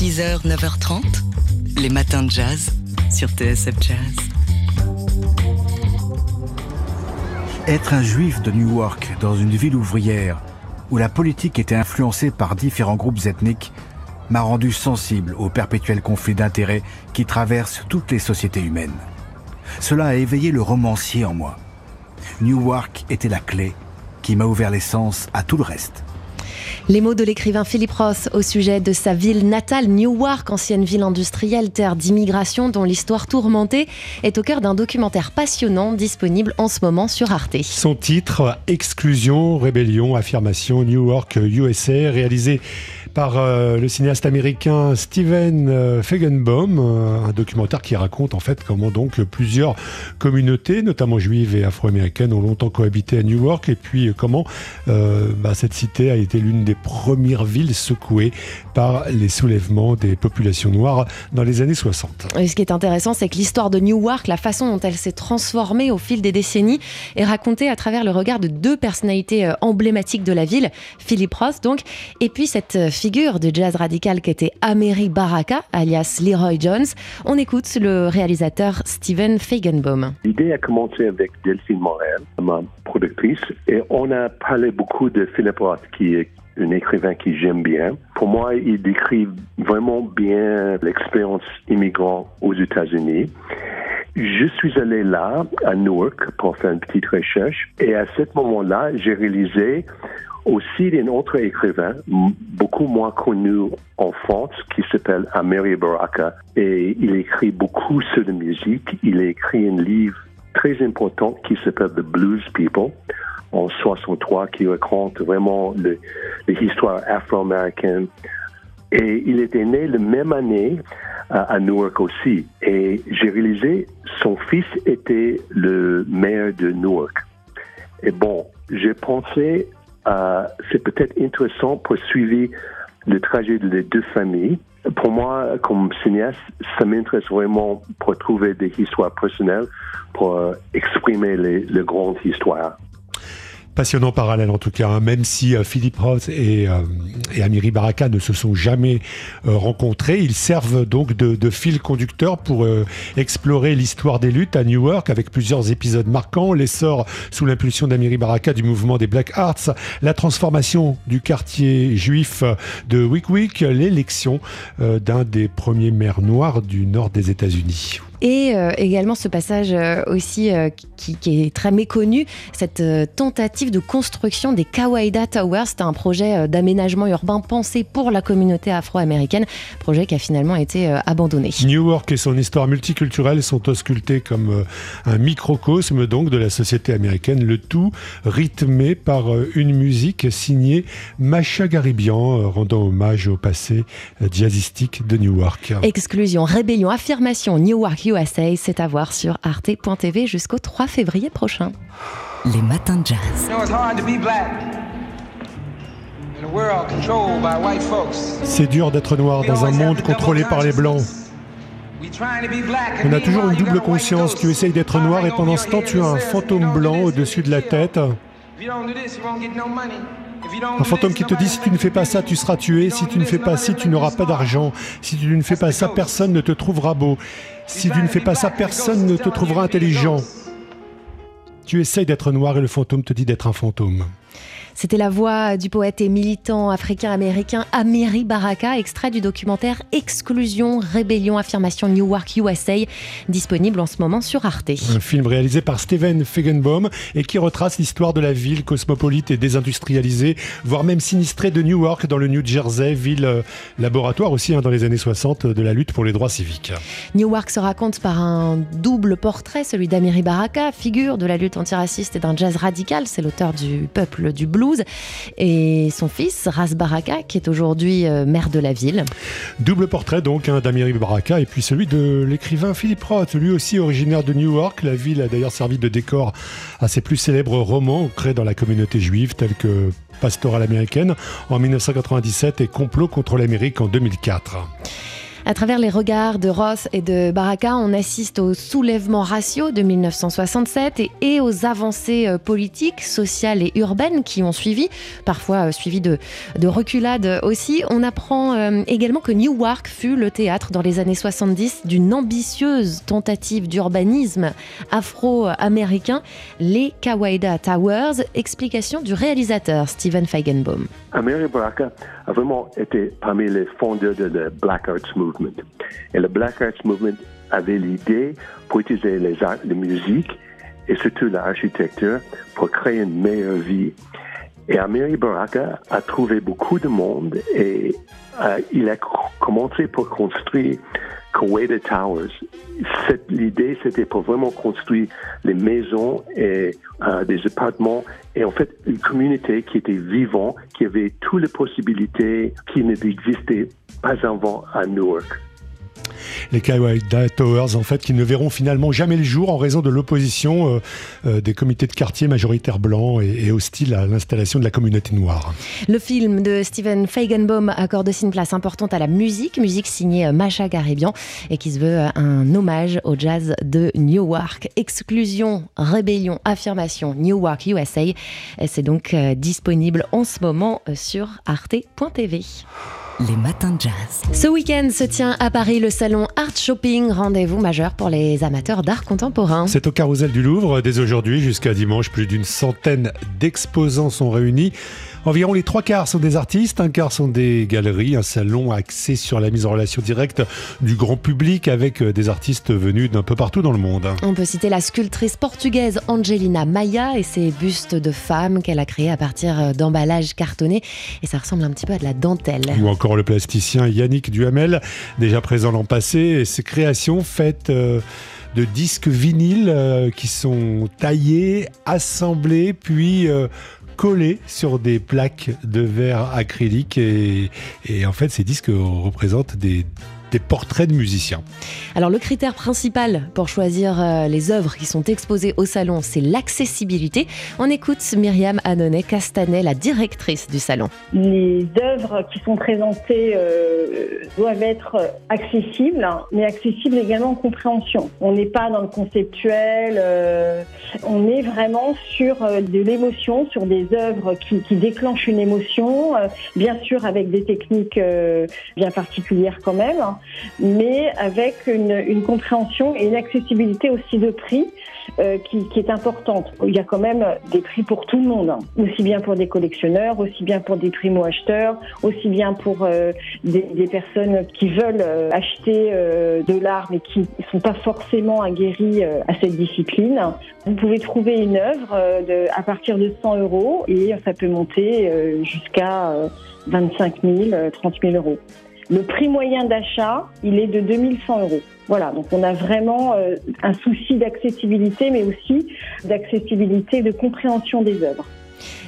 6h, 9h30, les matins de jazz sur TSF Jazz. Être un juif de Newark dans une ville ouvrière où la politique était influencée par différents groupes ethniques m'a rendu sensible au perpétuel conflit d'intérêts qui traverse toutes les sociétés humaines. Cela a éveillé le romancier en moi. Newark était la clé qui m'a ouvert l'essence à tout le reste. Les mots de l'écrivain Philippe Ross au sujet de sa ville natale, Newark, ancienne ville industrielle, terre d'immigration dont l'histoire tourmentée est au cœur d'un documentaire passionnant disponible en ce moment sur Arte. Son titre, Exclusion, Rébellion, Affirmation, Newark, USA, réalisé par euh, le cinéaste américain Steven euh, Feigenbaum, euh, un documentaire qui raconte en fait comment donc plusieurs communautés, notamment juives et afro-américaines, ont longtemps cohabité à Newark et puis comment bah, cette cité a été l'une des premières villes secouées par les soulèvements des populations noires dans les années 60. Et ce qui est intéressant, c'est que l'histoire de Newark, la façon dont elle s'est transformée au fil des décennies, est racontée à travers le regard de deux personnalités emblématiques de la ville, Philip Ross donc, et puis cette figure de jazz radical qui était Améry Baraka, alias Leroy Jones. On écoute le réalisateur Steven Feigenbaum. L'idée a commencé avec Delphine Morel, ma productrice, et on a parlé beaucoup de Philip Roth, qui est un écrivain qui j'aime bien. Pour moi, il décrit vraiment bien l'expérience immigrant aux États-Unis. Je suis allé là, à Newark, pour faire une petite recherche. Et à ce moment-là, j'ai réalisé aussi d'un autre écrivain, beaucoup moins connu en France, qui s'appelle Amiri Baraka. Et il écrit beaucoup sur la musique. Il a écrit un livre très important qui s'appelle The Blues People en 63 qui raconte vraiment l'histoire afro-américaine. Et il était né la même année à, Newark aussi. Et j'ai réalisé, son fils était le maire de Newark. Et bon, j'ai pensé euh, c'est peut-être intéressant pour suivre le trajet des deux familles. Pour moi, comme cinéaste, ça m'intéresse vraiment pour trouver des histoires personnelles, pour exprimer les grandes histoires passionnant parallèle en tout cas, hein. même si euh, Philippe Roth et, euh, et, Amiri Baraka ne se sont jamais euh, rencontrés, ils servent donc de, fil conducteur pour explorer l'histoire des luttes à Newark avec plusieurs épisodes marquants, l'essor sous l'impulsion d'Amiri Baraka du mouvement des Black Arts, la transformation du quartier juif de Wickwick, l'élection d'un des premiers maires noirs du nord des États-Unis. Et euh, également ce passage euh, aussi euh, qui, qui, est très méconnu, cette tentative de construction des Kawaida Towers. C'était un projet d'aménagement urbain pensé pour la communauté afro-américaine, projet qui a finalement été abandonné. Newark et son histoire multiculturelle sont auscultés comme un microcosme donc de la société américaine, le tout rythmé par une musique signée Macha Garibian, rendant hommage au passé jazzistique de Newark. Exclusion, rébellion, affirmation, Newark USA. C'est à voir sur arte.tv jusqu'au 3 février prochain. Les matins de jazz. C'est dur d'être noir dans un monde contrôlé par les blancs. On a toujours une double conscience. Tu essayes d'être noir et pendant ce temps, tu as un fantôme blanc au-dessus de la tête. Un fantôme qui te dit si tu ne fais pas ça, tu seras tué. Si tu ne fais pas ci, tu n'auras pas d'argent. Si tu ne fais pas ça, personne ne te trouvera beau. Si tu ne fais pas ça, personne ne te trouvera intelligent. Tu essayes d'être noir et le fantôme te dit d'être un fantôme. C'était la voix du poète et militant africain-américain Amiri Baraka, extrait du documentaire Exclusion, Rébellion, Affirmation Newark USA, disponible en ce moment sur Arte. Un film réalisé par Steven Feigenbaum et qui retrace l'histoire de la ville cosmopolite et désindustrialisée, voire même sinistrée de Newark dans le New Jersey, ville euh, laboratoire aussi hein, dans les années 60 de la lutte pour les droits civiques. Newark se raconte par un double portrait, celui d'Amiri Baraka, figure de la lutte antiraciste et d'un jazz radical, c'est l'auteur du Peuple du Et son fils, Ras Baraka, qui est aujourd'hui euh, maire de la ville. Double portrait donc hein, d'Amiri Baraka et puis celui de l'écrivain Philippe Roth, lui aussi originaire de Newark. La ville a d'ailleurs servi de décor à ses plus célèbres romans créés dans la communauté juive, tels que Pastorale américaine en 1997 et Complot contre l'Amérique en 2004. À travers les regards de Ross et de Baraka, on assiste au soulèvement ratio de 1967 et, aux avancées euh, politiques, sociales et urbaines qui ont suivi, parfois euh, suivies de, de reculades aussi. On apprend euh, également que Newark fut le théâtre dans les années 70 d'une ambitieuse tentative d'urbanisme afro-américain, les Kawaida Towers. Explication du réalisateur Steven Feigenbaum. A vraiment été parmi les fondeurs de le Black Arts Movement. Et le Black Arts Movement avait l'idée pour utiliser les arts, la musique et surtout l'architecture pour créer une meilleure vie. Et Amiri Baraka a trouvé beaucoup de monde et euh, il a commencé pour construire Kuwaita Towers. L'idée, c'était pour vraiment construire les maisons et euh, des appartements et en fait une communauté qui était vivante, qui avait toutes les possibilités qui n'existaient pas avant à Newark les Kawaida Towers, en fait, qui ne verront finalement jamais le jour en raison de l'opposition euh, euh, des comités de quartier majoritaires blancs et, hostiles à l'installation de la communauté noire. Le film de Steven Feigenbaum accorde aussi une place importante à la musique, musique signée euh, Macha Garibian et qui se veut un hommage au jazz de Newark. Exclusion, rébellion, affirmation, Newark USA. C'est donc disponible en ce moment sur arte.tv. Les matins de jazz. Ce week-end se tient à Paris le salon Art Shopping, rendez-vous majeur pour les amateurs d'art contemporain. C'est au Carrousel du Louvre. Dès aujourd'hui jusqu'à dimanche, plus d'une centaine d'exposants sont réunis. Environ les trois quarts sont des artistes, un quart sont des galeries, un salon axé sur la mise en relation directe du grand public avec des artistes venus d'un peu partout dans le monde. On peut citer la sculptrice portugaise Angelina Maia et ses bustes de femmes qu'elle a créés à partir d'emballages cartonnés et ça ressemble un petit peu à de la dentelle. Ou encore le plasticien Yannick Duhamel, déjà présent l'an passé, et ses créations faites... Euh, de disques vinyles euh, qui sont taillés, assemblés, puis euh, collés sur des plaques de verre acrylique. Et, en fait, ces disques représentent des, des portraits de musiciens. Alors le critère principal pour choisir euh, les œuvres qui sont exposées au salon, c'est l'accessibilité. On écoute Myriam Annonnet Castanet, la directrice du salon. Les œuvres qui sont présentées euh, doivent être accessibles, mais accessibles également en compréhension. On n'est pas dans le conceptuel, euh, on est vraiment sur de l'émotion, sur des œuvres qui, qui déclenchent une émotion, euh, bien sûr avec des techniques euh, bien particulières quand même mais avec une, compréhension et une accessibilité aussi de prix euh, qui, est importante. Il y a quand même des prix pour tout le monde, hein. aussi bien pour des collectionneurs, aussi bien pour des primo-acheteurs, aussi bien pour euh, des, personnes qui veulent euh, acheter de l'art mais qui ne sont pas forcément aguerris à cette discipline. Vous pouvez trouver une œuvre à partir de 100 euros et ça peut monter jusqu'à 25 000, 30 000 euros. Le prix moyen d'achat, il est de 2100 euros. Voilà, donc on a vraiment euh, un souci d'accessibilité, mais aussi d'accessibilité, de compréhension des œuvres.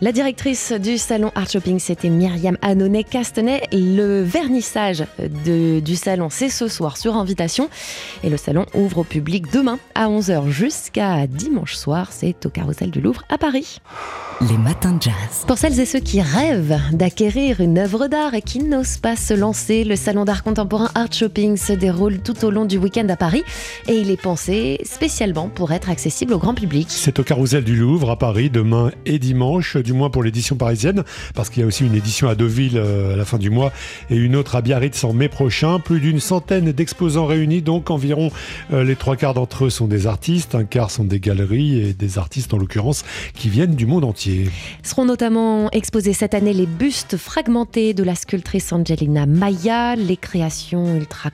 La directrice du salon Art Shopping, c'était Myriam Annonnet Castanet. Le vernissage de, du salon, c'est ce soir sur invitation. Et le salon ouvre au public demain à 11h jusqu'à dimanche soir. C'est au Carrousel du Louvre à Paris. Les matins de jazz. Pour celles et ceux qui rêvent d'acquérir une œuvre d'art et qui n'osent pas se lancer, le salon d'art contemporain Art Shopping se déroule tout au long du week-end à Paris et il est pensé spécialement pour être accessible au grand public. C'est au Carrousel du Louvre à Paris demain et dimanche, du moins pour l'édition parisienne, parce qu'il y a aussi une édition à Deauville à la fin du mois et une autre à Biarritz en mai prochain. Plus d'une centaine d'exposants réunis, donc environ euh, les trois quarts d'entre eux sont des artistes, un quart sont des galeries et des artistes en l'occurrence qui viennent du monde entier. Seront notamment exposés cette année les bustes fragmentés de la sculptrice Angelina Maia, les créations ultra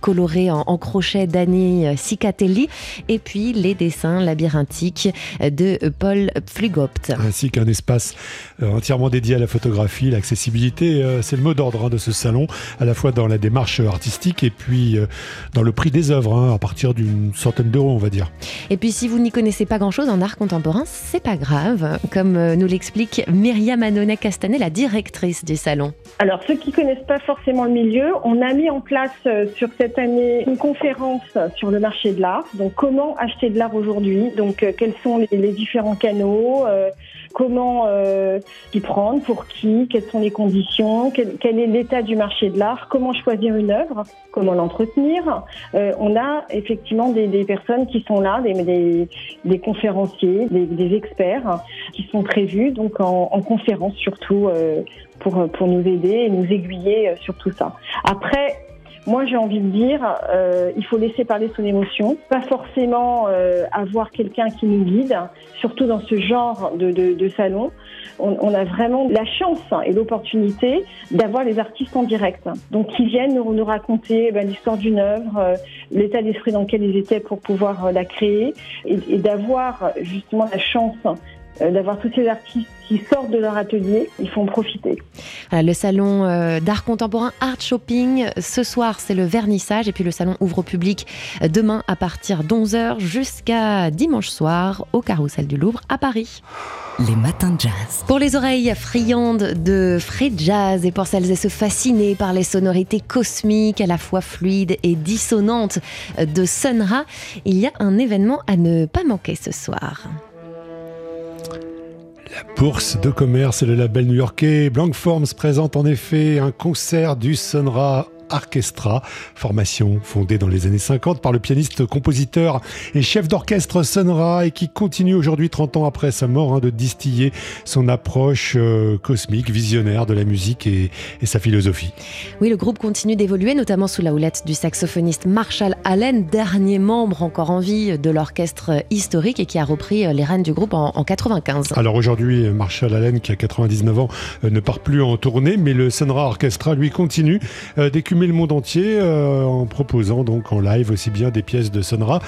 colorées en, en crochet d'Annie Cicatelli et puis les dessins labyrinthiques de Paul Pflugopt. Ainsi qu'un espace euh, entièrement dédié à la photographie, l'accessibilité, euh, c'est le mot d'ordre hein, de ce salon, à la fois dans la démarche artistique et puis euh, dans le prix des œuvres, hein, à partir d'une centaine d'euros, on va dire. Et puis si vous n'y connaissez pas grand-chose en art contemporain, c'est pas grave, comme nous l'explique Myriam Annonnet Castanet, la directrice du salon. Alors, ceux qui connaissent pas forcément le milieu, on a mis en place euh, sur cette année une conférence sur le marché de l'art. Donc, comment acheter de l'art aujourd'hui? Donc, euh, quels sont les, les, différents canaux euh, comment euh, s'y prendre, pour qui, quelles sont les conditions, quel, est l'état du marché de l'art, comment choisir une œuvre, comment l'entretenir. Euh, on a effectivement des, personnes qui sont là, des, conférenciers, des, experts hein, qui sont prévus donc en, en conférence surtout euh, pour, pour nous aider et nous aiguiller euh, sur tout ça. Après, moi, j'ai envie de dire, euh, il faut laisser parler son émotion, pas forcément euh, avoir quelqu'un qui nous guide, surtout dans ce genre de, salon. On, a vraiment la chance et l'opportunité d'avoir les artistes en direct, donc qui viennent nous, raconter ben, l'histoire d'une œuvre, euh, l'état d'esprit dans lequel ils étaient pour pouvoir la créer, et, d'avoir justement la chance d'avoir tous ces artistes qui sortent de leur atelier, il faut en profiter. Voilà, le salon euh, d'art contemporain Art Shopping, ce soir c'est le vernissage et puis le salon ouvre au public demain à partir d'11h jusqu'à dimanche soir au Carrousel du Louvre à Paris. Les matins de jazz. Pour les oreilles friandes de free jazz et pour celles et ceux fascinés par les sonorités cosmiques à la fois fluides et dissonantes de Sun Ra, il y a un événement à ne pas manquer ce soir. La bourse de commerce et le label new-yorkais Blank Forms présente en effet un concert du Sonra Orchestra, formation fondée dans les années 50 par le pianiste, compositeur et chef d'orchestre Sonra et qui continue aujourd'hui 30 ans après sa mort hein, de distiller son approche euh, cosmique, visionnaire de la musique et, et, sa philosophie. Oui, le groupe continue d'évoluer, notamment sous la houlette du saxophoniste Marshall Allen, dernier membre encore en vie de l'orchestre historique et qui a repris les rênes du groupe en, en 95. Alors aujourd'hui, Marshall Allen, qui a 99 ans, euh, ne part plus en tournée, mais le Sonra Orchestra, lui, continue euh, le monde entier euh, en proposant donc en live aussi bien des pièces de Sonra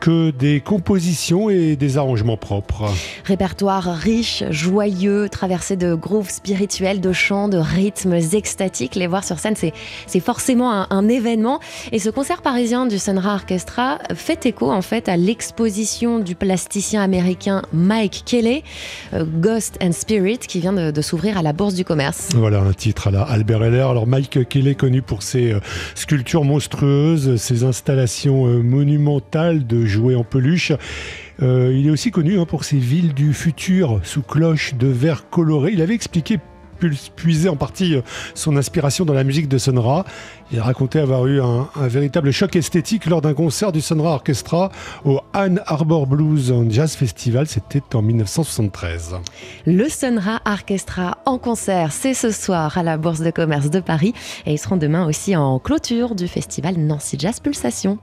que des compositions et des arrangements propres. Répertoire riche, joyeux, traversé de grooves spirituels, de chants, de rythmes extatiques. Les voir sur scène, c'est forcément un, un, événement. Et ce concert parisien du Sonra Orchestra fait écho en fait à l'exposition du plasticien américain Mike Kelly, euh, Ghost and Spirit, qui vient de, de s'ouvrir à la Bourse du Commerce. Voilà un titre à la Albert Heller. Alors Mike Kelly, connu pour ses euh, sculptures monstrueuses, ses installations euh, monumentales de jouets en peluche. Euh, il est aussi connu hein, pour ses villes du futur sous cloche de verre coloré. Il avait expliqué puiser en partie euh, son inspiration dans la musique de Sonra. Il racontait avoir eu un, véritable choc esthétique lors d'un concert du Sonra Orchestra au Ann Arbor Blues and Jazz Festival. C'était en 1973. Le Sonra Orchestra en concert, c'est ce soir à la Bourse de commerce de Paris et ils seront demain aussi en clôture du festival Nancy Jazz Pulsation.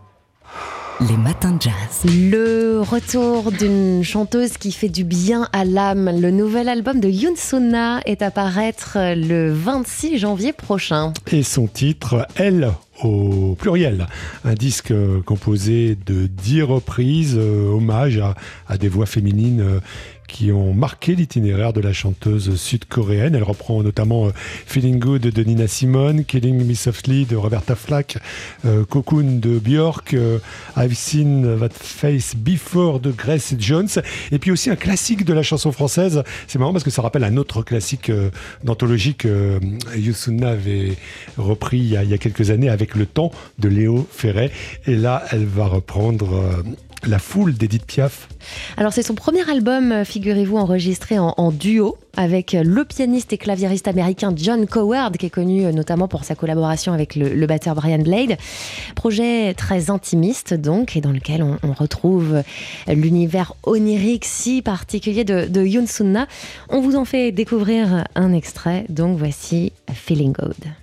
Les matins de jazz. Le retour d'une chanteuse qui fait du bien à l'âme. Le nouvel album de Yoon Sona est à paraître le 26 janvier prochain. Et son titre, Elle au pluriel. Un disque composé de dix reprises, euh, hommage à, des voix féminines euh, qui ont marqué l'itinéraire de la chanteuse sud-coréenne. Elle reprend notamment euh, Feeling Good de Nina Simone, Killing Me Softly de Roberta Flack, euh, Cocoon de Björk, I've Seen That Face Before de Grace Jones, et puis aussi un classique de la chanson française. C'est marrant parce que ça rappelle un autre classique d'anthologie que Yusuna avait repris il y, a, quelques années avec Le Temps de Léo Ferret. Et là, elle va reprendre la foule d'Edith Piaf. Alors c'est son premier album, figurez-vous, enregistré en, duo avec le pianiste et claviériste américain John Coward, qui est connu notamment pour sa collaboration avec le, batteur Brian Blade. Projet très intimiste donc, et dans lequel on, retrouve l'univers onirique si particulier de, de Yoon Sunna. On vous en fait découvrir un extrait, donc voici Feeling Good.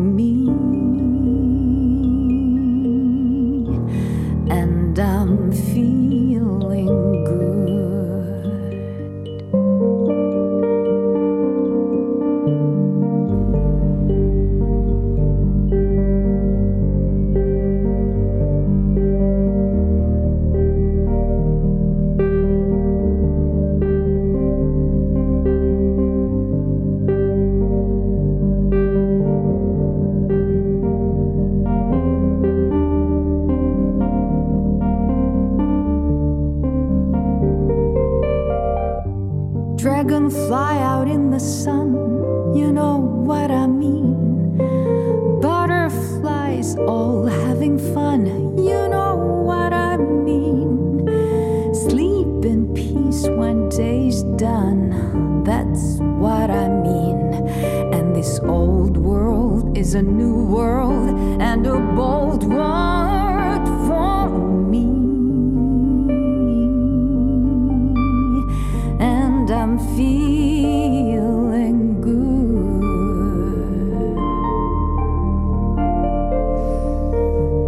A new world and a bold world for me. And I'm feeling good.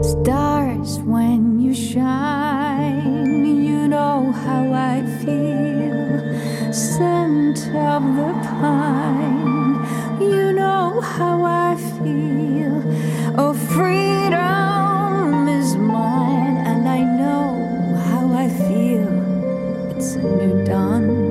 Stars, when you shine, you know how I feel. Scent of the pine, how I feel. Oh, freedom is mine, and I know how I feel. It's a new dawn,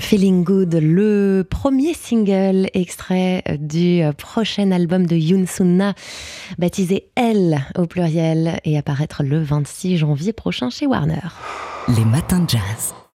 Feeling Good, le premier single extrait du prochain album de Yoon Sunna, baptisé Elle au pluriel, et apparaître le 26 janvier prochain chez Warner. Les matins de jazz.